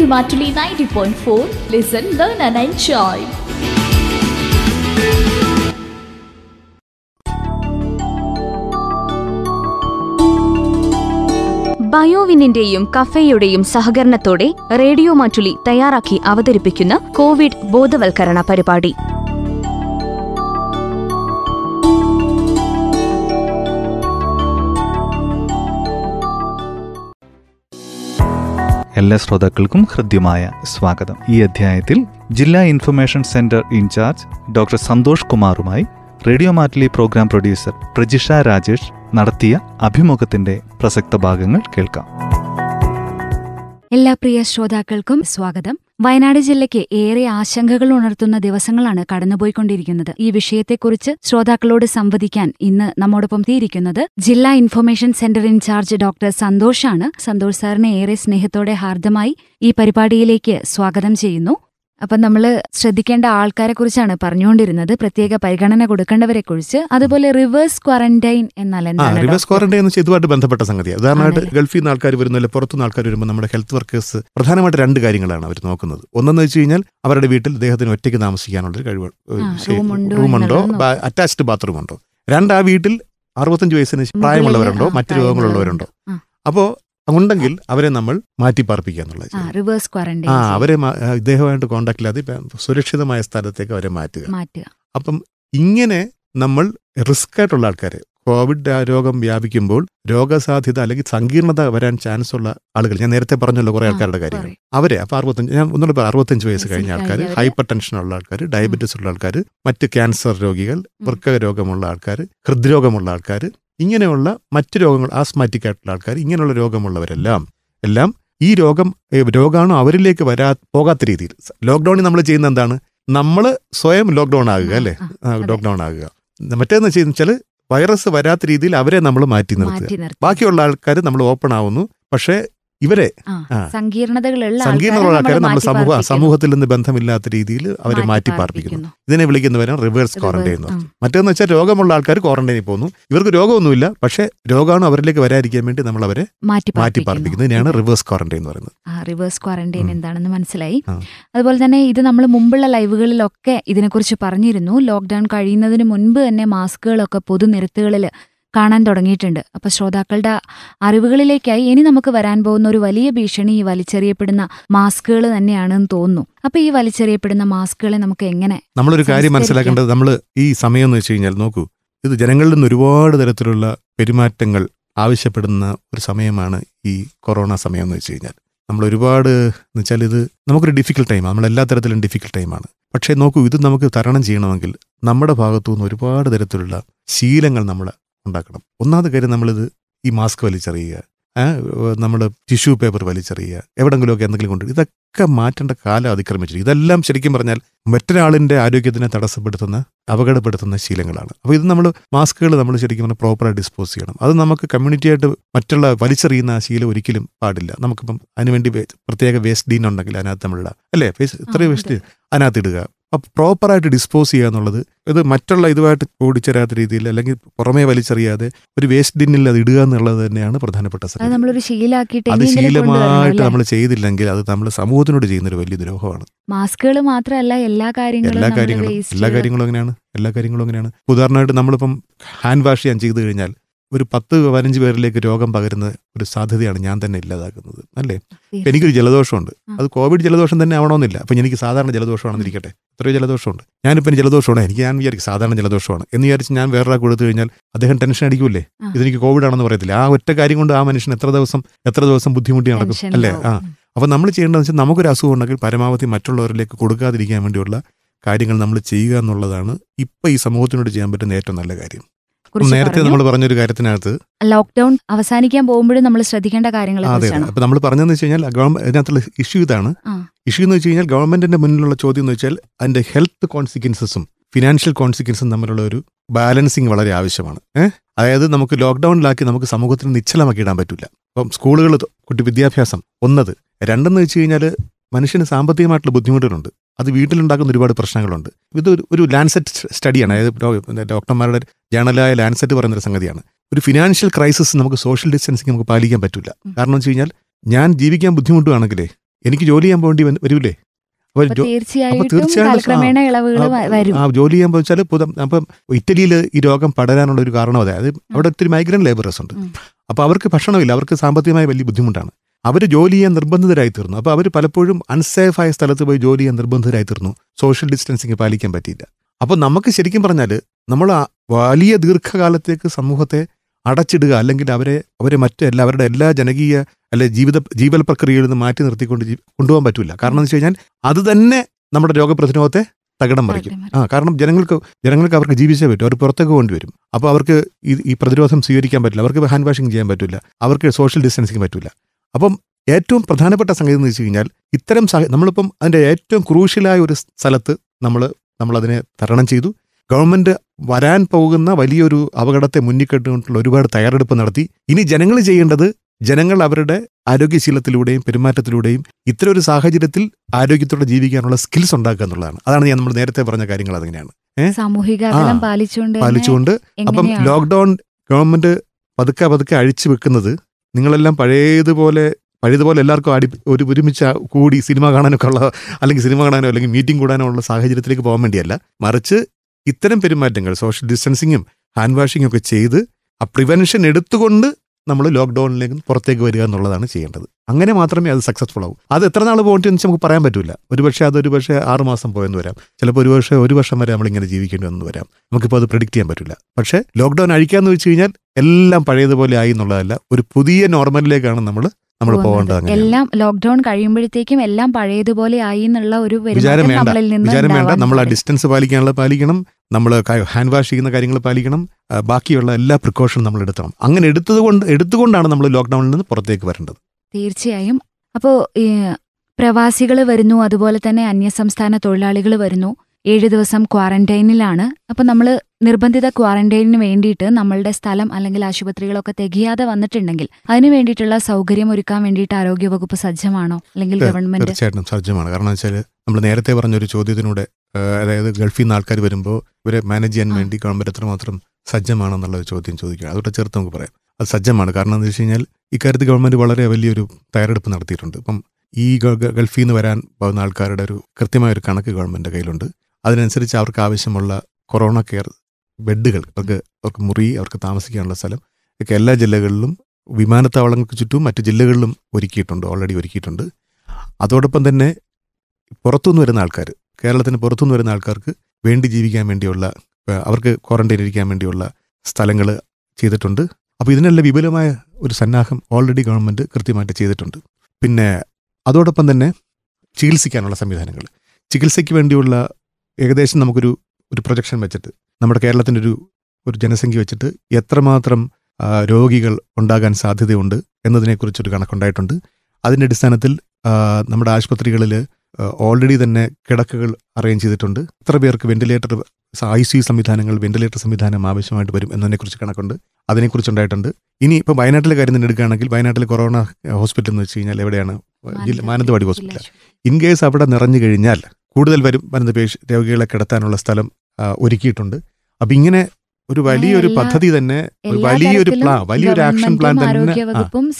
Radio Mattoli ninety point four listen learn and enjoy ബയോവിനിന്റെയും കഫേയുടെയും സഹകരണത്തോടെ radio Mattoli തയ്യാറാക്കി അവതരിപ്പിക്കുന്ന കോവിഡ് ബോധവൽക്കരണ പരിപാടി. എല്ലാ ശ്രോതാക്കൾക്കും ഹൃദ്യമായ സ്വാഗതം. ഈ അധ്യായത്തിൽ ജില്ലാ information centre incharge doctor Santhosh കുമാറുമായി radio Mattoli programme producer Prajisha Rajesh നടത്തിയ അഭിമുഖത്തിന്റെ പ്രസക്ത ഭാഗങ്ങൾ കേൾക്കാം. എല്ലാ പ്രിയ ശ്രോതാക്കൾക്കും സ്വാഗതം. വയനാട് ജില്ലയ്ക്ക് ഏറെ ആശങ്കകൾ ഉണർത്തുന്ന ദിവസങ്ങളാണ് കടന്നുപോയിക്കൊണ്ടിരിക്കുന്നത്. ഈ വിഷയത്തെക്കുറിച്ച് ശ്രോതാക്കളോട് സംവദിക്കാൻ ഇന്ന് നമ്മോടൊപ്പം തീരിക്കുന്നത് ജില്ലാ ഇൻഫർമേഷൻ സെന്റർ ഇൻചാർജ് ഡോക്ടർ സന്തോഷാണ്. സന്തോഷ് സാറിനെ ഏറെ സ്നേഹത്തോടെ ഹാർദമായി ഈ പരിപാടിയിലേക്ക് സ്വാഗതം ചെയ്യുന്നു. അപ്പം നമ്മൾ ശ്രദ്ധിക്കേണ്ട ആൾക്കാരെ കുറിച്ചാണ് പറഞ്ഞുകൊണ്ടിരുന്നത്. പ്രത്യേക പരിഗണന കൊടുക്കേണ്ടവരെ കുറിച്ച് അതുപോലെ റിവേഴ്സ് ക്വാറന്റൈൻ എന്നാൽ എന്താണ് റിവേഴ്സ് ക്വാറന്റൈൻ എന്ന് വെച്ചാൽ ഇതുമായിട്ട് ബന്ധപ്പെട്ട സംഗതിയാണ് ഉദാഹരണമായിട്ട് ഗൾഫിൽ നിന്ന് ആൾക്കാർ വരുന്നില്ല പുറത്തുനിന്ന് ആൾക്കാർ വരുമ്പോൾ നമ്മുടെ ഹെൽത്ത് വർക്കേഴ്സ് പ്രധാനമായിട്ട് രണ്ട് കാര്യങ്ങളാണ് അവർ നോക്കുന്നത്. ഒന്നെന്ന് വെച്ച് കഴിഞ്ഞാൽ അവരുടെ വീട്ടിൽ അദ്ദേഹത്തിന് ഒറ്റയ്ക്ക് താമസിക്കാനുള്ളൊരു കഴിവ് റൂമുണ്ടോ അറ്റാച്ച്ഡ് ബാത്റൂം ഉണ്ടോ രണ്ട് ആ വീട്ടിൽ അറുപത്തഞ്ച് വയസ്സിന് പ്രായമുള്ളവരുണ്ടോ? മറ്റു രോഗങ്ങളുള്ളവരുണ്ടോ? അപ്പോൾ ഉണ്ടെങ്കിൽ അവരെ നമ്മൾ മാറ്റി പാർപ്പിക്കുക എന്നുള്ളത് ആ അവരെ ഇദ്ദേഹമായിട്ട് കോണ്ടാക്ട് ഇല്ലാതെ സുരക്ഷിതമായ സ്ഥലത്തേക്ക് അവരെ മാറ്റുക. അപ്പം ഇങ്ങനെ നമ്മൾ റിസ്ക് ആയിട്ടുള്ള ആൾക്കാർ കോവിഡ് രോഗം വ്യാപിക്കുമ്പോൾ രോഗസാധ്യത അല്ലെങ്കിൽ സങ്കീർണത വരാൻ ചാൻസ് ഉള്ള ആളുകൾ ഞാൻ നേരത്തെ പറഞ്ഞല്ലോ കുറെ ആൾക്കാരുടെ കാര്യങ്ങൾ. അവരെ അപ്പൊ അറുപത്തഞ്ച് ഞാൻ ഒന്നുകൂടെ പറയാം അറുപത്തഞ്ച് വയസ്സ് കഴിഞ്ഞ ആൾക്കാർ. ഹൈപ്പർ ടെൻഷൻ ഉള്ള ആൾക്കാർ ഡയബറ്റീസ് ഉള്ള ആൾക്കാർ മറ്റ് ക്യാൻസർ രോഗികൾ വൃക്ക രോഗമുള്ള ആൾക്കാർ ഹൃദ്രോഗമുള്ള ആൾക്കാർ ഇങ്ങനെയുള്ള മറ്റ് രോഗങ്ങൾ ആസ്മാറ്റിക് ആയിട്ടുള്ള ആൾക്കാർ ഇങ്ങനെയുള്ള രോഗമുള്ളവരെല്ലാം എല്ലാം ഈ രോഗം രോഗാണോ അവരിലേക്ക് വരാ പോകാത്ത രീതിയിൽ. ലോക്ക്ഡൌണിൽ നമ്മൾ ചെയ്യുന്ന എന്താണ്? നമ്മൾ സ്വയം ലോക്ക്ഡൗൺ ആകുക അല്ലേ? ലോക്ക്ഡൗൺ ആകുക. മറ്റേന്ന് വെച്ചാൽ വൈറസ് വരാത്ത രീതിയിൽ അവരെ നമ്മൾ മാറ്റി നിർത്തുക. ബാക്കിയുള്ള ആൾക്കാർ നമ്മൾ ഓപ്പൺ ആവുന്നു. പക്ഷേ ഇവരെ. സങ്കീർണതകളുള്ള സങ്കീർണമുള്ള ആൾക്കാരെ നമ്മൾ സമൂഹ സമൂഹത്തിൽ നിന്ന് ബന്ധമില്ലാത്ത രീതിയിൽ അവരെ മാറ്റി പാർപ്പിക്കുന്നു. ഇതിനെ വിളിക്കുന്നവരാണ് റിവേഴ്സ് ക്വാറന്റൈൻ എന്ന് പറഞ്ഞു മറ്റേന്ന് വെച്ചാൽ രോഗമുള്ള ആൾക്കാർ ക്വാറന്റൈനിൽ പോകുന്നു. ഇവർക്ക് രോഗമൊന്നുമില്ല പക്ഷേ രോഗമാണ് അവരിലേക്ക് വരാതിരിക്കാൻ വേണ്ടി നമ്മൾ അവരെ മാറ്റി പാർപ്പിക്കുന്നു. പാർപ്പിക്കുന്നതിനെയാണ് റിവേഴ്സ് ക്വാറന്റൈൻ എന്ന് പറയുന്നത്. റിവേഴ്സ് ക്വാറന്റൈൻ എന്താണെന്ന് മനസ്സിലായി. അതുപോലെ തന്നെ ഇത് നമ്മൾ മുമ്പുള്ള ലൈവുകളിലൊക്കെ ഇതിനെക്കുറിച്ച് പറഞ്ഞിരുന്നു. ലോക്ക്ഡൌൺ കഴിയുന്നതിന് മുൻപ് തന്നെ മാസ്കുകളൊക്കെ പൊതുനിരത്തുകളിൽ കാണാൻ തുടങ്ങിയിട്ടുണ്ട്. അപ്പൊ ശ്രോതാക്കളുടെ അറിവുകളിലേക്കായി ഇനി നമുക്ക് വരാൻ പോകുന്ന ഒരു വലിയ ഭീഷണി ഈ വലിച്ചെറിയപ്പെടുന്ന മാസ്കുകൾ തന്നെയാണെന്ന് തോന്നുന്നു. അപ്പൊ ഈ വലിച്ചെറിയപ്പെടുന്ന മാസ്കുകളെ നമുക്ക് എങ്ങനെ നമ്മളൊരു കാര്യം മനസ്സിലാക്കേണ്ടത് നമ്മൾ ഈ സമയം എന്ന് വെച്ച് കഴിഞ്ഞാൽ നോക്കൂ ഇത് ജനങ്ങളിൽ നിന്ന് ഒരുപാട് തരത്തിലുള്ള പെരുമാറ്റങ്ങൾ ആവശ്യപ്പെടുന്ന ഒരു സമയമാണ് ഈ കൊറോണ സമയം എന്ന് വെച്ച് കഴിഞ്ഞാൽ. നമ്മൾ ഒരുപാട് എന്ന് വെച്ചാൽ ഇത് നമുക്കൊരു ഡിഫിക്കൽട്ട് ടൈമാണ് നമ്മൾ എല്ലാ തരത്തിലും ഡിഫിക്കൽട്ട് ടൈമാണ് പക്ഷേ നോക്കൂ ഇത് നമുക്ക് തരണം ചെയ്യണമെങ്കിൽ നമ്മുടെ ഭാഗത്തു നിന്ന് ഒരുപാട് തരത്തിലുള്ള ശീലങ്ങൾ നമ്മൾ ഉണ്ടാക്കണം. ഒന്നാമത് കാര്യം നമ്മളിത് ഈ മാസ്ക് വലിച്ചെറിയുക നമ്മൾ ടിഷ്യൂ പേപ്പർ വലിച്ചെറിയുക എവിടെങ്കിലുമൊക്കെ എന്തെങ്കിലും കൊണ്ട് ഇതൊക്കെ മാറ്റേണ്ട കാലം അതിക്രമിച്ചിരിക്കും ഇതെല്ലാം ശരിക്കും പറഞ്ഞാൽ മറ്റൊരാളിന്റെ ആരോഗ്യത്തിനെ തടസ്സപ്പെടുത്തുന്ന അപകടപ്പെടുത്തുന്ന ശീലങ്ങളാണ്. അപ്പോൾ ഇത് നമ്മൾ മാസ്കുകൾ നമ്മൾ ശരിക്കും പറഞ്ഞാൽ പ്രോപ്പറായി ഡിസ്പോസ് ചെയ്യണം. അത് നമുക്ക് കമ്മ്യൂണിറ്റി ആയിട്ട് മറ്റുള്ള വലിച്ചെറിയുന്ന ശീലം ഒരിക്കലും പാടില്ല. നമുക്കിപ്പം അതിനുവേണ്ടി പ്രത്യേക വേസ്റ്റ് ഡീൻ ഉണ്ടെങ്കിൽ അതിനകത്ത് നമ്മളിടാം. അല്ലേ? ഇത്രയും വേസ്റ്റ് അതിനകത്ത് ഇടുക. അപ്പം പ്രോപ്പറായിട്ട് ഡിസ്പോസ് ചെയ്യുക എന്നുള്ളത് ഇത് മറ്റുള്ള ഇതുമായിട്ട് ഓടിച്ചേരാത്ത രീതിയിൽ അല്ലെങ്കിൽ പുറമേ വലിച്ചെറിയാതെ ഒരു വേസ്റ്റ് ഡിന്നിൽ അത് ഇടുക എന്നുള്ളത് തന്നെയാണ് പ്രധാനപ്പെട്ട അത് ശീലമായിട്ട് നമ്മൾ ചെയ്തില്ലെങ്കിൽ അത് നമ്മൾ സമൂഹത്തിനോട് ചെയ്യുന്ന ഒരു വലിയ ദ്രോഹമാണ്. മാസ്കുകൾ മാത്രമല്ല എല്ലാ കാര്യങ്ങളും എല്ലാ കാര്യങ്ങളും എല്ലാ കാര്യങ്ങളും അങ്ങനെയാണ് എല്ലാ കാര്യങ്ങളും അങ്ങനെയാണ് ഉദാഹരണമായിട്ട് നമ്മളിപ്പം ഹാൻഡ് വാഷ് ചെയ്യാൻ ചെയ്തു കഴിഞ്ഞാൽ ഒരു പത്ത് പതിനഞ്ച് പേരിലേക്ക് രോഗം പകരുന്ന ഒരു സാധ്യതയാണ് ഞാൻ തന്നെ ഇല്ലാതാക്കുന്നത് അല്ലേ? ഇപ്പം എനിക്കൊരു ജലദോഷമുണ്ട്. അത് കോവിഡ് ജലദോഷം തന്നെ ആവണമെന്നില്ല. അപ്പം എനിക്ക് സാധാരണ ജലദോഷമാണെന്നിരിക്കട്ടെ. എത്രയോ ജലദോഷമുണ്ട്. ഞാനിപ്പം ജലദോഷമാണ്. എനിക്ക് ഞാൻ വിചാരിക്കും സാധാരണ ജലദോഷമാണ്. എന്ന് വിചാരിച്ച് ഞാൻ വേറൊരാൾക്ക് കൊടുത്തു കഴിഞ്ഞാൽ അദ്ദേഹം ടെൻഷൻ അടിക്കൂലേ. ഇതെനിക്ക് കോവിഡ് ആണെന്ന് പറയത്തില്ല. ആ ഒറ്റ കാര്യം കൊണ്ട് ആ മനുഷ്യൻ എത്ര ദിവസം എത്ര ദിവസം ബുദ്ധിമുട്ടി നടക്കും അല്ലേ? ആ. അപ്പം അപ്പോൾ നമ്മൾ ചെയ്യേണ്ടതെന്ന് വെച്ചാൽ നമുക്കൊരു അസുഖം ഉണ്ടെങ്കിൽ പരമാവധി മറ്റുള്ളവരിലേക്ക് കൊടുക്കാതിരിക്കാൻ വേണ്ടിയുള്ള കാര്യങ്ങൾ നമ്മൾ ചെയ്യുക എന്നുള്ളതാണ് ഇപ്പം ഈ സമൂഹത്തിനോട് ചെയ്യാൻ പറ്റുന്ന ഏറ്റവും നല്ല കാര്യം. നേരത്തെ. നമ്മൾ പറഞ്ഞൊരു കാര്യത്തിനകത്ത് ലോക്ക്ഡൌൺ അവസാനിക്കാൻ പോകുമ്പോഴും നമ്മൾ ശ്രദ്ധിക്കേണ്ട കാര്യങ്ങളെ അതെ കുറിച്ചാണ്. അപ്പൊ നമ്മൾ പറഞ്ഞതെന്ന് വെച്ച് കഴിഞ്ഞാൽ ഗവൺമെന്റ് ഇതിനകത്തുള്ള ഇഷ്യൂ ഇതാണ്. ഇഷ്യൂ എന്ന് വെച്ച് കഴിഞ്ഞാൽ ഗവൺമെന്റിന്റെ മുന്നിലുള്ള ചോദ്യം എന്ന് വെച്ചാൽ അതിന്റെ ഹെൽത്ത് കോൺസിക്വൻസസും ഫിനാൻഷ്യൽ കോൺസിക്വൻസും തമ്മിലുള്ള ഒരു ബാലൻസിങ് വളരെ ആവശ്യമാണ്. ഏഹ് അതായത് നമുക്ക് ലോക്ക്ഡൌണിലാക്കി നമുക്ക് സമൂഹത്തിന് നിശ്ചലമാക്കി ഇടാൻ പറ്റില്ല അപ്പം സ്കൂളുകൾ കുട്ടി വിദ്യാഭ്യാസം ഒന്നത്. രണ്ടെന്ന് വെച്ച് കഴിഞ്ഞാൽ മനുഷ്യന് സാമ്പത്തികമായിട്ടുള്ള ബുദ്ധിമുട്ടുകളുണ്ട്. അത് വീട്ടിലുണ്ടാക്കുന്ന ഒരുപാട് പ്രശ്നങ്ങളുണ്ട്. ഇത് ഒരു- ഒരു ലാൻസെറ്റ് സ്റ്റഡിയാണ്. അതായത് ഡോക്ടർമാരുടെ ജേണലായ ലാൻസെറ്റ് പറയുന്നൊരു സംഗതിയാണ്. ഒരു ഫിനാൻഷ്യൽ ക്രൈസിസ് നമുക്ക് സോഷ്യൽ ഡിസ്റ്റൻസിങ് നമുക്ക് പാലിക്കാൻ പറ്റില്ല കാരണം വെച്ച് കഴിഞ്ഞാൽ ഞാൻ ജീവിക്കാൻ ബുദ്ധിമുട്ടുകയാണെങ്കിലേ എനിക്ക് ജോലി ചെയ്യാൻ പോകേണ്ടി വരൂലേ? അപ്പോൾ ഇളവുകൾ ആ, ജോലി ചെയ്യാൻ വെച്ചാൽ അപ്പം ഇറ്റലിയിൽ ഈ രോഗം പടരാനുള്ള ഒരു കാരണം അതായത് അവിടെ ഒത്തിരി മൈഗ്രൻ ലേബറേഴ്സ് ഉണ്ട്. അപ്പൊ അപ്പോൾ അവർക്ക് ഭക്ഷണമില്ല. അവർക്ക് സാമ്പത്തികമായി വലിയ ബുദ്ധിമുട്ടാണ്. അവർ ജോലി ചെയ്യാൻ നിർബന്ധിതരായി തീർന്നു അപ്പോൾ അവർ പലപ്പോഴും അൺസേഫായ ആയ സ്ഥലത്ത് പോയി ജോലി ചെയ്യാൻ നിർബന്ധിതരായി തീർന്നു സോഷ്യൽ ഡിസ്റ്റൻസിങ് പാലിക്കാൻ പറ്റിയില്ല. അപ്പോൾ നമുക്ക് ശരിക്കും പറഞ്ഞാൽ നമ്മൾ ആ വലിയ ദീർഘകാലത്തേക്ക് സമൂഹത്തെ അടച്ചിടുക അല്ലെങ്കിൽ അവരെ അവരെ മറ്റ് എല്ലാ അവരുടെ എല്ലാ ജനകീയ അല്ലെ ജീവിത ജീവൽ പ്രക്രിയയിൽ നിന്ന് മാറ്റി നിർത്തിക്കൊണ്ട് കൊണ്ടുപോകാൻ പറ്റില്ല കാരണം എന്ന് വെച്ച് കഴിഞ്ഞാൽ അത് തന്നെ നമ്മുടെ രോഗപ്രതിരോധത്തെ തകിടം മറിക്കും. ആ കാരണം ജനങ്ങൾക്ക് ജനങ്ങൾക്ക് അവർക്ക് ജീവിച്ചേ പറ്റും. അവർ പുറത്തേക്ക് പോകേണ്ടി വരും. അപ്പോൾ അവർക്ക് ഈ ഈ പ്രതിരോധം സ്വീകരിക്കാൻ പറ്റില്ല. അവർക്ക് ഹാൻഡ് വാഷിംഗ് ചെയ്യാൻ പറ്റില്ല അവർക്ക് സോഷ്യൽ ഡിസ്റ്റൻസിങ് പറ്റില്ല അപ്പം ഏറ്റവും പ്രധാനപ്പെട്ട സംഗതി എന്ന് വെച്ച് കഴിഞ്ഞാൽ ഇത്തരം സഹ നമ്മളിപ്പം അതിന്റെ ഏറ്റവും ക്രൂഷ്യലായ ഒരു സ്ഥലത്ത് നമ്മൾ നമ്മളതിനെ തരണം ചെയ്തു. ഗവൺമെന്റ് വരാൻ പോകുന്ന വലിയൊരു അപകടത്തെ മുന്നിൽ കണ്ടുകൊണ്ടുള്ള ഒരുപാട് തയ്യാറെടുപ്പ് നടത്തി. ഇനി ജനങ്ങൾ ചെയ്യേണ്ടത് ജനങ്ങൾ അവരുടെ ആരോഗ്യശീലത്തിലൂടെയും പെരുമാറ്റത്തിലൂടെയും ഇത്തരം ഒരു സാഹചര്യത്തിൽ ആരോഗ്യത്തോടെ ജീവിക്കാനുള്ള സ്കിൽസ് ഉണ്ടാക്കുക എന്നുള്ളതാണ്. അതാണ് ഞാൻ നമ്മൾ നേരത്തെ പറഞ്ഞ കാര്യങ്ങൾ അതങ്ങനെയാണ്. സാമൂഹിക പാലിച്ചുകൊണ്ട് അപ്പം ലോക്ക്ഡൌൺ ഗവൺമെന്റ് പതുക്കെ പതുക്കെ അഴിച്ചു വെക്കുന്നത് നിങ്ങളെല്ലാം പഴയതുപോലെ പഴയതുപോലെ എല്ലാവർക്കും ആടി ഒരു ഒരുമിച്ച് കൂടി സിനിമ കാണാനൊക്കെ ഉള്ള അല്ലെങ്കിൽ സിനിമ കാണാനോ അല്ലെങ്കിൽ മീറ്റിംഗ് കൂടാനോ ഉള്ള സാഹചര്യത്തിലേക്ക് പോകാൻ വേണ്ടിയല്ല. മറിച്ച് ഇത്തരം പെരുമാറ്റങ്ങൾ സോഷ്യൽ ഡിസ്റ്റൻസിങ്ങും ഹാൻഡ് വാഷിങ്ങും ഒക്കെ ചെയ്ത് ആ പ്രിവെൻഷൻ എടുത്തുകൊണ്ട് നമ്മൾ ലോക്ക്ഡൌണിലേക്ക് പുറത്തേക്ക് വരിക എന്നുള്ളതാണ് ചെയ്യേണ്ടത്. അങ്ങനെ മാത്രമേ അത് സക്സസ്ഫുൾ ആവൂ. അത് എത്ര നാൾ പോകട്ടെ വെച്ചാൽ നമുക്ക് പറയാൻ പറ്റില്ല ഒരുപക്ഷെ അത് ഒരുപക്ഷെ ആറ് മാസം പോയെന്ന് വരാം. ചിലപ്പോൾ ഒരു വർഷം ഒരു വർഷം വരെ നമ്മളിങ്ങനെ ജീവിക്കേണ്ടി വന്നു വരാം. നമുക്കിപ്പോൾ അത് പ്രിഡിക്റ്റ് ചെയ്യാൻ പറ്റില്ല പക്ഷേ ലോക്ക്ഡൌൺ അഴിക്കാന്ന് വെച്ച് കഴിഞ്ഞാൽ എല്ലാം പഴയതുപോലെ ആയി എന്നുള്ളതല്ല. ഒരു പുതിയ നോർമലിലേക്കാണ് നമ്മൾ നമ്മൾ പോകേണ്ടത് എല്ലാം ലോക്ക്ഡൌൺ കഴിയുമ്പോഴത്തേക്കും എല്ലാം പഴയതുപോലെ ആയി എന്നുള്ള ഒരു വിചാരം വേണ്ട. വിചാരം വേണ്ട. നമ്മൾ ആ ഡിസ്റ്റൻസ് പാലിക്കാനുള്ള പാലിക്കണം. നമ്മൾ ഹാൻഡ് വാഷ് ചെയ്യുന്ന കാര്യങ്ങൾ പാലിക്കണം. ബാക്കിയുള്ള എല്ലാ പ്രിക്കോഷനും നമ്മൾ എടുക്കണം അങ്ങനെ എടുത്തത് കൊണ്ട് എടുത്തുകൊണ്ടാണ് നമ്മൾ ലോക്ക്ഡൌണിൽ നിന്ന് പുറത്തേക്ക് വരേണ്ടത്. തീർച്ചയായും. അപ്പോ പ്രവാസികൾ വരുന്നു. അതുപോലെ തന്നെ അന്യസംസ്ഥാന തൊഴിലാളികൾ വരുന്നു. ഏഴ് ദിവസം ക്വാറന്റൈനിലാണ് അപ്പൊ നമ്മൾ നിർബന്ധിത ക്വാറന്റൈനിന് വേണ്ടിയിട്ട് നമ്മളുടെ സ്ഥലം അല്ലെങ്കിൽ ആശുപത്രികളൊക്കെ തികയാതെ വന്നിട്ടുണ്ടെങ്കിൽ അതിന് വേണ്ടിയിട്ടുള്ള സൗകര്യം ഒരുക്കാൻ വേണ്ടിയിട്ട് ആരോഗ്യവകുപ്പ് സജ്ജമാണോ? അല്ലെങ്കിൽ ഗവൺമെന്റ്? തീർച്ചയായിട്ടും സജ്ജമാണ്. കാരണം വെച്ചാൽ നമ്മൾ നേരത്തെ പറഞ്ഞൊരു ചോദ്യത്തിലൂടെ ചോദ്യത്തിനൂടെ അതായത് ഗൾഫിൽ നിന്ന് ആൾക്കാർ വരുമ്പോൾ ഇവരെ മാനേജ് ചെയ്യാൻ വേണ്ടി ഗവൺമെന്റ് എത്രമാത്രം സജ്ജമാണെന്നുള്ള ഒരു ചോദ്യം ചോദിക്കുക. അതോടെ ചേർത്ത് നമുക്ക് പറയാം. അത് സജ്ജമാണ്. കാരണം എന്താ വെച്ച് കഴിഞ്ഞാൽ ഇക്കാര്യത്തിൽ ഗവൺമെന്റ് വളരെ വലിയൊരു തയ്യാറെടുപ്പ് നടത്തിയിട്ടുണ്ട്. ഇപ്പം ഈ ഗൾഫിൽ നിന്ന് വരാൻ പോകുന്ന ആൾക്കാരുടെ ഒരു കൃത്യമായ ഒരു കണക്ക് ഗവൺമെന്റിന്റെ കയ്യിലുണ്ട്. അതിനനുസരിച്ച് അവർക്ക് ആവശ്യമുള്ള കൊറോണ കെയർ ബെഡുകൾ അവർക്ക് അവർക്ക് മുറി അവർക്ക് താമസിക്കാനുള്ള സ്ഥലം ഒക്കെ എല്ലാ ജില്ലകളിലും വിമാനത്താവളങ്ങൾക്ക് ചുറ്റും മറ്റു ജില്ലകളിലും ഒരുക്കിയിട്ടുണ്ട് ഓൾറെഡി ഒരുക്കിയിട്ടുണ്ട്. അതോടൊപ്പം തന്നെ പുറത്തുനിന്ന് വരുന്ന ആൾക്കാർ കേരളത്തിന് പുറത്തുനിന്ന് വരുന്ന ആൾക്കാർക്ക് വേണ്ടി ജീവിക്കാൻ വേണ്ടിയുള്ള അവർക്ക് ക്വാറന്റൈൻ ഇരിക്കാൻ വേണ്ടിയുള്ള സ്ഥലങ്ങൾ ചെയ്തിട്ടുണ്ട്. അപ്പോൾ ഇതിനെല്ലാം വിപുലമായ ഒരു സന്നാഹം ഓൾറെഡി ഗവൺമെന്റ് കൃത്യമായിട്ട് ചെയ്തിട്ടുണ്ട്. പിന്നെ അതോടൊപ്പം തന്നെ ചികിത്സിക്കാനുള്ള സംവിധാനങ്ങൾ. ചികിത്സയ്ക്ക് വേണ്ടിയുള്ള ഏകദേശം നമുക്കൊരു ഒരു പ്രൊജക്ഷൻ വെച്ചിട്ട് നമ്മുടെ കേരളത്തിന്റെ ഒരു ഒരു ജനസംഖ്യ വെച്ചിട്ട് എത്രമാത്രം രോഗികൾ ഉണ്ടാകാൻ സാധ്യതയുണ്ട് എന്നതിനെക്കുറിച്ചൊരു കണക്കുണ്ടായിട്ടുണ്ട്. അതിന്റെ അടിസ്ഥാനത്തിൽ നമ്മുടെ ആശുപത്രികളിൽ ഓൾറെഡി തന്നെ കിടക്കകൾ അറേഞ്ച് ചെയ്തിട്ടുണ്ട്. എത്ര പേർക്ക് വെന്റിലേറ്റർ ഐ സി സംവിധാനങ്ങൾ വെന്റിലേറ്റർ സംവിധാനം ആവശ്യമായിട്ട് വരും എന്നതിനെക്കുറിച്ച് കണക്കുണ്ട്. അതിനെക്കുറിച്ചുണ്ടായിട്ടുണ്ട്. ഇനി ഇപ്പോൾ വയനാട്ടിലെ കാര്യം തന്നെ എടുക്കുകയാണെങ്കിൽ വയനാട്ടിലെ കൊറോണ ഹോസ്പിറ്റൽ എന്ന് വെച്ച് കഴിഞ്ഞാൽ എവിടെയാണ്? ജില്ല മാനന്തവാടി ഹോസ്പിറ്റൽ ഇൻ കേസ് അവിടെ നിറഞ്ഞു കഴിഞ്ഞാൽ കൂടുതൽ വരും വരുന്ന രോഗികളെ കിടത്താനുള്ള സ്ഥലം ഒരുക്കിയിട്ടുണ്ട്. അപ്പം ഇങ്ങനെ ഒരു വലിയൊരു പദ്ധതി തന്നെ ഒരു വലിയൊരു പ്ലാൻ വലിയൊരു ആക്ഷൻ പ്ലാൻ തന്നെ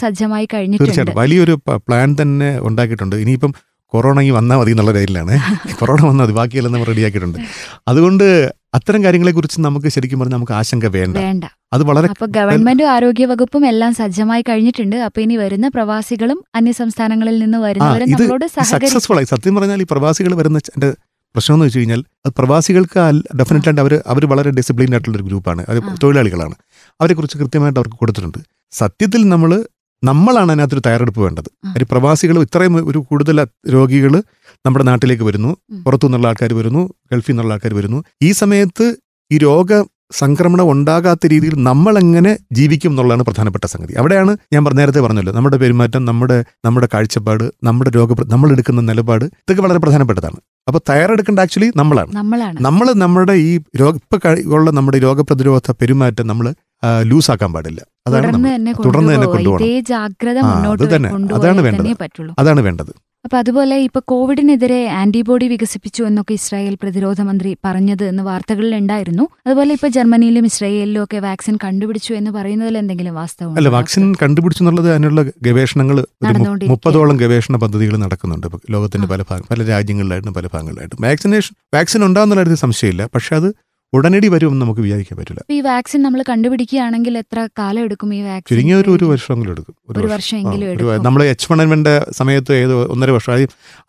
സജ്ജമായി തീർച്ചയായിട്ടും. വലിയൊരു പ്ലാൻ തന്നെ ഉണ്ടാക്കിയിട്ടുണ്ട്. ഇനിയിപ്പം കൊറോണ ഈ വന്നാൽ മതി എന്നുള്ള രീതിയിലാണ് കൊറോണ വന്നാൽ മതി. ബാക്കിയെല്ലാം നമ്മൾ റെഡിയാക്കിയിട്ടുണ്ട് അതുകൊണ്ട് അത്തരം കാര്യങ്ങളെ കുറിച്ച് നമുക്ക് ശരിക്കും പറഞ്ഞാൽ നമുക്ക് ആശങ്ക വേണ്ട. വേണ്ട. അത് വളരെ അപ്പൊ ഗവൺമെന്റും ആരോഗ്യ വകുപ്പും എല്ലാം സജ്ജമായി കഴിഞ്ഞിട്ടുണ്ട്. അപ്പൊ ഇനി വരുന്ന പ്രവാസികളും അന്യ സംസ്ഥാനങ്ങളിൽ നിന്ന് വരുന്നവരും സക്സസ്ഫുൾ ആയി. സത്യം പറഞ്ഞാൽ ഈ പ്രവാസികൾ വരുന്ന പ്രശ്നം എന്ന് വെച്ച് കഴിഞ്ഞാൽ അത് പ്രവാസികൾക്ക് ഡെഫിനറ്റ് ആയിട്ട് അവർ അവർ വളരെ ഡിസിപ്ലിൻഡ് ആയിട്ടുള്ള ഒരു ഗ്രൂപ്പാണ് അത്. തൊഴിലാളികളാണ്. അവരെക്കുറിച്ച് കൃത്യമായിട്ട് അവർക്ക് കൊടുത്തിട്ടുണ്ട്. സത്യത്തിൽ നമ്മൾ നമ്മളാണ് അതിനകത്തൊരു തയ്യാറെടുപ്പ് വേണ്ടത്. ഒരു പ്രവാസികൾ ഇത്രയും ഒരു കൂടുതൽ രോഗികൾ നമ്മുടെ നാട്ടിലേക്ക് വരുന്നു. പുറത്തു നിന്നുള്ള ആൾക്കാർ വരുന്നു. ഗൾഫിൽ നിന്നുള്ള ആൾക്കാർ വരുന്നു. ഈ സമയത്ത് ഈ രോഗ സംക്രമണം ഉണ്ടാകാത്ത രീതിയിൽ നമ്മൾ എങ്ങനെ ജീവിക്കും എന്നുള്ളതാണ് പ്രധാനപ്പെട്ട സംഗതി. അവിടെയാണ് ഞാൻ പറഞ്ഞ- നേരത്തെ പറഞ്ഞല്ലോ. നമ്മുടെ പെരുമാറ്റം നമ്മുടെ നമ്മുടെ കാഴ്ചപ്പാട് നമ്മുടെ രോഗ നമ്മൾ എടുക്കുന്ന നിലപാട് ഇതൊക്കെ വളരെ പ്രധാനപ്പെട്ടതാണ്. അപ്പോൾ തയ്യാറെടുക്കേണ്ട ആക്ച്വലി നമ്മളാണ്. നമ്മളാണ്. നമ്മൾ നമ്മുടെ ഈ രോഗ ഉള്ള നമ്മുടെ രോഗപ്രതിരോധ പെരുമാറ്റം നമ്മൾ ലൂസാക്കാൻ പാടില്ല. അതാണ് തുടർന്ന് തന്നെ. കൊണ്ടുപോകണം. അത് തന്നെ. അതാണ് വേണ്ടത്. അതാണ് വേണ്ടത്. അപ്പൊ അതുപോലെ ഇപ്പൊ കോവിഡിനെതിരെ ആന്റിബോഡി വികസിപ്പിച്ചു എന്നൊക്കെ ഇസ്രായേൽ പ്രതിരോധ മന്ത്രി പറഞ്ഞത് എന്ന് വാർത്തകളിൽ ഉണ്ടായിരുന്നു. അതുപോലെ ഇപ്പൊ ജർമ്മനിയിലും ഇസ്രായേലിലും ഒക്കെ വാക്സിൻ കണ്ടുപിടിച്ചു എന്ന് പറയുന്നതിൽ എന്തെങ്കിലും വാസ്തവം അല്ല വാക്സിൻ കണ്ടുപിടിച്ചു എന്നുള്ളത് അതിനുള്ള ഗവേഷണങ്ങൾ മുപ്പതോളം ഗവേഷണ പദ്ധതികൾ നടക്കുന്നുണ്ട്. ലോകത്തിന്റെ പല ഭാഗം പല രാജ്യങ്ങളിലായിട്ടും പല ഭാഗങ്ങളിലായിട്ടും. വാക്സിനേഷൻ വാക്സിൻ ഉണ്ടാകുന്നുള്ള സംശയമില്ല. പക്ഷെ അത് ഉടനടി വരുമെന്ന് നമുക്ക് വിചാരിക്കാൻ പറ്റില്ല. ഈ വാക്സിൻ നമ്മൾ കണ്ടുപിടിക്കുകയാണെങ്കിൽ എത്ര കാലം എടുക്കും ഈ വാക്സിൻ? ചുരുങ്ങിയ ഒരു ഒരു വർഷമെങ്കിലും എടുക്കും. ഒരു എടുക്കും. നമ്മൾ എച്ച് വൺ എൻവിന്റെ സമയത്ത് ഏത് ഒന്നര വർഷം.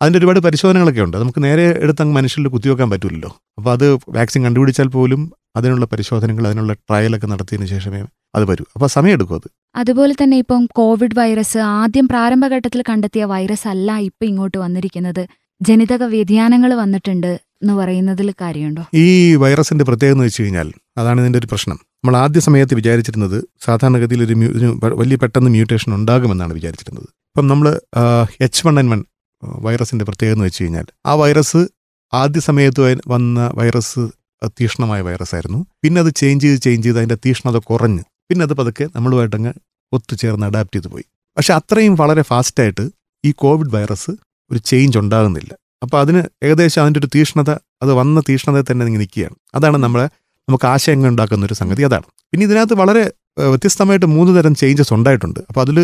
അതിന്റെ ഒരുപാട് പരിശോധനകളൊക്കെ ഉണ്ട്. നമുക്ക് നേരെ എടുത്ത് അങ്ങ് മനുഷ്യരിൽ കുത്തിവെക്കാൻ പറ്റില്ലല്ലോ. അപ്പോൾ അത് വാക്സിൻ കണ്ടുപിടിച്ചാൽ പോലും അതിനുള്ള പരിശോധനകൾ അതിനുള്ള ട്രയലൊക്കെ നടത്തിയതിന് ശേഷമേ അത് വരൂ. അപ്പോൾ സമയമെടുക്കും അത്. അതുപോലെ തന്നെ ഇപ്പം കോവിഡ് വൈറസ് ആദ്യം പ്രാരംഭഘട്ടത്തിൽ കണ്ടെത്തിയ വൈറസ് അല്ല ഇപ്പൊ ഇങ്ങോട്ട് വന്നിരിക്കുന്നത്. ജനിതക വ്യതിയാനങ്ങൾ വന്നിട്ടുണ്ട് എന്ന് പറയുന്നതിൽ കാര്യമുണ്ടോ? ഈ വൈറസിന്റെ പ്രത്യേകത എന്ന് വെച്ച് കഴിഞ്ഞാൽ അതാണ് ഇതിന്റെ ഒരു പ്രശ്നം. നമ്മൾ ആദ്യ സമയത്ത് വിചാരിച്ചിരുന്നത് സാധാരണഗതിയിൽ ഒരു വലിയ പെട്ടെന്ന് മ്യൂട്ടേഷൻ ഉണ്ടാകുമെന്നാണ് വിചാരിച്ചിരുന്നത്. ഇപ്പം നമ്മൾ എച്ച് വൺ എൻ വൺ വൈറസിന്റെ പ്രത്യേകത എന്ന് വെച്ച് കഴിഞ്ഞാൽ ആ വൈറസ് ആദ്യ സമയത്ത് വന്ന വൈറസ് തീഷ്ണമായ വൈറസ് ആയിരുന്നു പിന്നെ അത് ചേഞ്ച് ചെയ്ത് ചേഞ്ച് ചെയ്ത് അതിന്റെ തീഷ്ണത കുറഞ്ഞ് പിന്നെ അത് പതുക്കെ നമ്മളുമായിട്ടങ്ങ് ഒത്തുചേർന്ന് അഡാപ്റ്റ് ചെയ്ത് പോയി. പക്ഷെ അത്രയും വളരെ ഫാസ്റ്റായിട്ട് ഈ കോവിഡ് വൈറസ് ഒരു ചേഞ്ച് ഉണ്ടാകുന്നില്ല. അപ്പോൾ അതിന് ഏകദേശം അതിന്റെ ഒരു തീഷ്ണത അത് വന്ന തീഷ്ണത തന്നെ ഇങ്ങനെ നിൽക്കുകയാണ്. അതാണ് നമ്മളെ നമുക്ക് ആശയങ്ങൾ ഉണ്ടാക്കുന്ന ഒരു സംഗതി. അതാണ്. പിന്നെ ഇതിനകത്ത് വളരെ വ്യത്യസ്തമായിട്ട് മൂന്ന് തരം ചേഞ്ചസ് ഉണ്ടായിട്ടുണ്ട്. അപ്പോൾ അതിൽ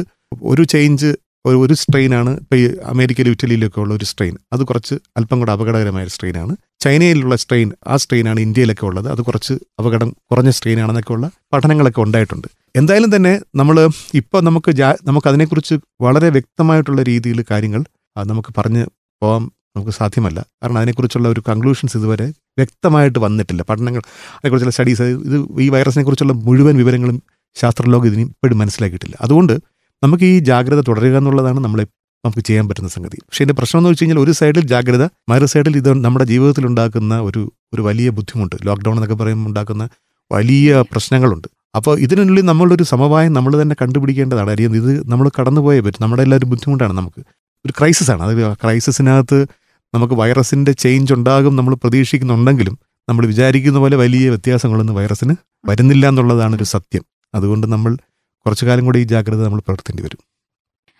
ഒരു ചേഞ്ച് ഒരു ഒരു സ്ട്രെയിനാണ് ഇപ്പോൾ ഈ അമേരിക്കയിലും ഇറ്റലിയിലൊക്കെ ഉള്ള ഒരു സ്ട്രെയിൻ അത് കുറച്ച് അല്പം കൂടെ അപകടകരമായ സ്ട്രെയിനാണ് ചൈനയിലുള്ള സ്ട്രെയിൻ ആ സ്ട്രെയിനാണ് ഇന്ത്യയിലൊക്കെ ഉള്ളത്. അത് കുറച്ച് അപകടം കുറഞ്ഞ സ്ട്രെയിനാണെന്നൊക്കെ ഉള്ള പഠനങ്ങളൊക്കെ ഉണ്ടായിട്ടുണ്ട്. എന്തായാലും തന്നെ നമ്മൾ ഇപ്പോൾ നമുക്ക് ജാ അതിനെക്കുറിച്ച് വളരെ വ്യക്തമായിട്ടുള്ള രീതിയിൽ കാര്യങ്ങൾ ആ, നമുക്ക് പറഞ്ഞ് പോകാൻ നമുക്ക് സാധ്യമല്ല. കാരണം അതിനെക്കുറിച്ചുള്ള ഒരു കൺക്ലൂഷൻസ് ഇതുവരെ വ്യക്തമായിട്ട് വന്നിട്ടില്ല. പഠനങ്ങൾ അതിനെക്കുറിച്ചുള്ള സ്റ്റഡീസ് ഇത് ഈ വൈറസിനെ കുറിച്ചുള്ള മുഴുവൻ വിവരങ്ങളും ശാസ്ത്രലോകം ഇതിന് ഇപ്പോഴും മനസ്സിലാക്കിയിട്ടില്ല. അതുകൊണ്ട് നമുക്ക് ഈ ജാഗ്രത തുടരുക എന്നുള്ളതാണ് നമ്മളെ നമുക്ക് ചെയ്യാൻ പറ്റുന്ന സംഗതി. പക്ഷേ എന്റെ പ്രശ്നം എന്ന് വെച്ച് കഴിഞ്ഞാൽ ഒരു സൈഡിൽ ജാഗ്രത മറു സൈഡിൽ ഇത് നമ്മുടെ ജീവിതത്തിൽ ഉണ്ടാക്കുന്ന ഒരു ഒരു വലിയ ബുദ്ധിമുട്ട് ലോക്ക്ഡൗൺ എന്നൊക്കെ പറയുമ്പോൾ ഉണ്ടാക്കുന്ന വലിയ പ്രശ്നങ്ങളുണ്ട്. അപ്പോൾ ഇതിനുള്ളിൽ നമ്മളൊരു സമവായം നമ്മൾ തന്നെ കണ്ടുപിടിക്കേണ്ടതാണ്. അറിയുന്നത് ഇത് നമ്മൾ കടന്നുപോയേ പറ്റും. നമ്മുടെ എല്ലാവരും ബുദ്ധിമുട്ടാണ് നമുക്ക്. ഒരു ക്രൈസിസ് ആണ് അത് ക്രൈസിസിനകത്ത് നമുക്ക് വൈറസിന്റെ ചേഞ്ച് ഉണ്ടാകും നമ്മൾ പ്രതീക്ഷിക്കുന്നുണ്ടെങ്കിലും നമ്മൾ വിചാരിക്കുന്ന പോലെ വലിയ വ്യത്യാസങ്ങളൊന്നും വൈറസിന് വരുന്നില്ല എന്നുള്ളതാണ് ഒരു സത്യം. അതുകൊണ്ട് നമ്മൾ കുറച്ചു കാലം കൂടി ഈ ജാഗ്രത നമ്മൾ പുലർത്തേണ്ടി വരും.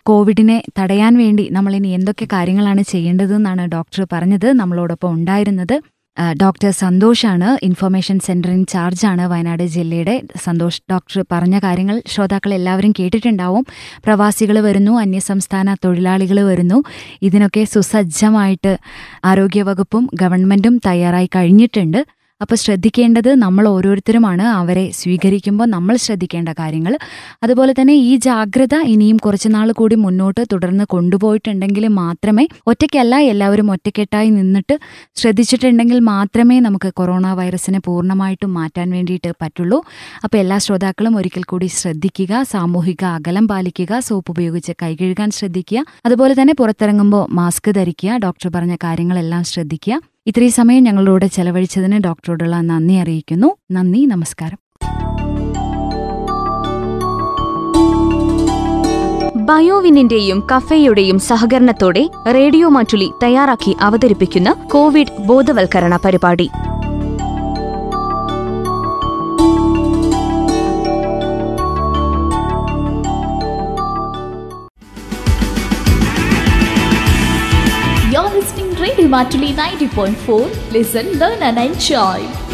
കോവിഡിനെ തടയാൻ വേണ്ടി നമ്മൾ ഇനി എന്തൊക്കെ കാര്യങ്ങളാണ് ചെയ്യേണ്ടതെന്നാണ് ഡോക്ടർ പറഞ്ഞത്. നമ്മളോടൊപ്പം ഉണ്ടായിരുന്നത് ഡോക്ടർ സന്തോഷാണ് ഇൻഫർമേഷൻ സെന്റർ ഇൻ ആണ് വയനാട് ജില്ലയുടെ. സന്തോഷ് ഡോക്ടർ പറഞ്ഞ കാര്യങ്ങൾ ശ്രോതാക്കൾ എല്ലാവരും കേട്ടിട്ടുണ്ടാവും. പ്രവാസികൾ വരുന്നു അന്യസംസ്ഥാന തൊഴിലാളികൾ വരുന്നു. ഇതിനൊക്കെ സുസജ്ജമായിട്ട് ആരോഗ്യവകുപ്പും ഗവൺമെന്റും തയ്യാറായി കഴിഞ്ഞിട്ടുണ്ട്. അപ്പോൾ ശ്രദ്ധിക്കേണ്ടത് നമ്മൾ ഓരോരുത്തരുമാണ്. അവരെ സ്വീകരിക്കുമ്പോൾ നമ്മൾ ശ്രദ്ധിക്കേണ്ട കാര്യങ്ങൾ. അതുപോലെ തന്നെ ഈ ജാഗ്രത ഇനിയും കുറച്ചുനാൾ കൂടി മുന്നോട്ട് തുടർന്ന് കൊണ്ടുപോയിട്ടുണ്ടെങ്കിൽ മാത്രമേ ഒറ്റയ്ക്കല്ല എല്ലാവരും ഒറ്റക്കെട്ടായി നിന്നിട്ട് ശ്രദ്ധിച്ചിട്ടുണ്ടെങ്കിൽ മാത്രമേ നമുക്ക് കൊറോണ വൈറസിനെ പൂർണമായിട്ടും മാറ്റാൻ വേണ്ടിയിട്ട് പറ്റുള്ളൂ. അപ്പോൾ എല്ലാ ശ്രോതാക്കളും ഒരിക്കൽ കൂടി ശ്രദ്ധിക്കുക സാമൂഹിക അകലം പാലിക്കുക സോപ്പ് ഉപയോഗിച്ച് കൈ കഴുകാൻ ശ്രദ്ധിക്കുക. അതുപോലെ തന്നെ പുറത്തിറങ്ങുമ്പോൾ മാസ്ക് ധരിക്കുക ഡോക്ടർ പറഞ്ഞ കാര്യങ്ങളെല്ലാം ശ്രദ്ധിക്കുക. ഇത്രയും സമയം ഞങ്ങളോട് ചെലവഴിച്ചതിന് ഡോക്ടറോടുള്ള നന്ദി അറിയിക്കുന്നു. നന്ദി നമസ്കാരം. ബയോവിനിന്റെയും കഫേയുടെയും സഹകരണത്തോടെ റേഡിയോ മാറ്റുലി തയ്യാറാക്കി അവതരിപ്പിക്കുന്ന കോവിഡ് ബോധവൽക്കരണ പരിപാടി. Matuli 90.4. Listen, learn and enjoy.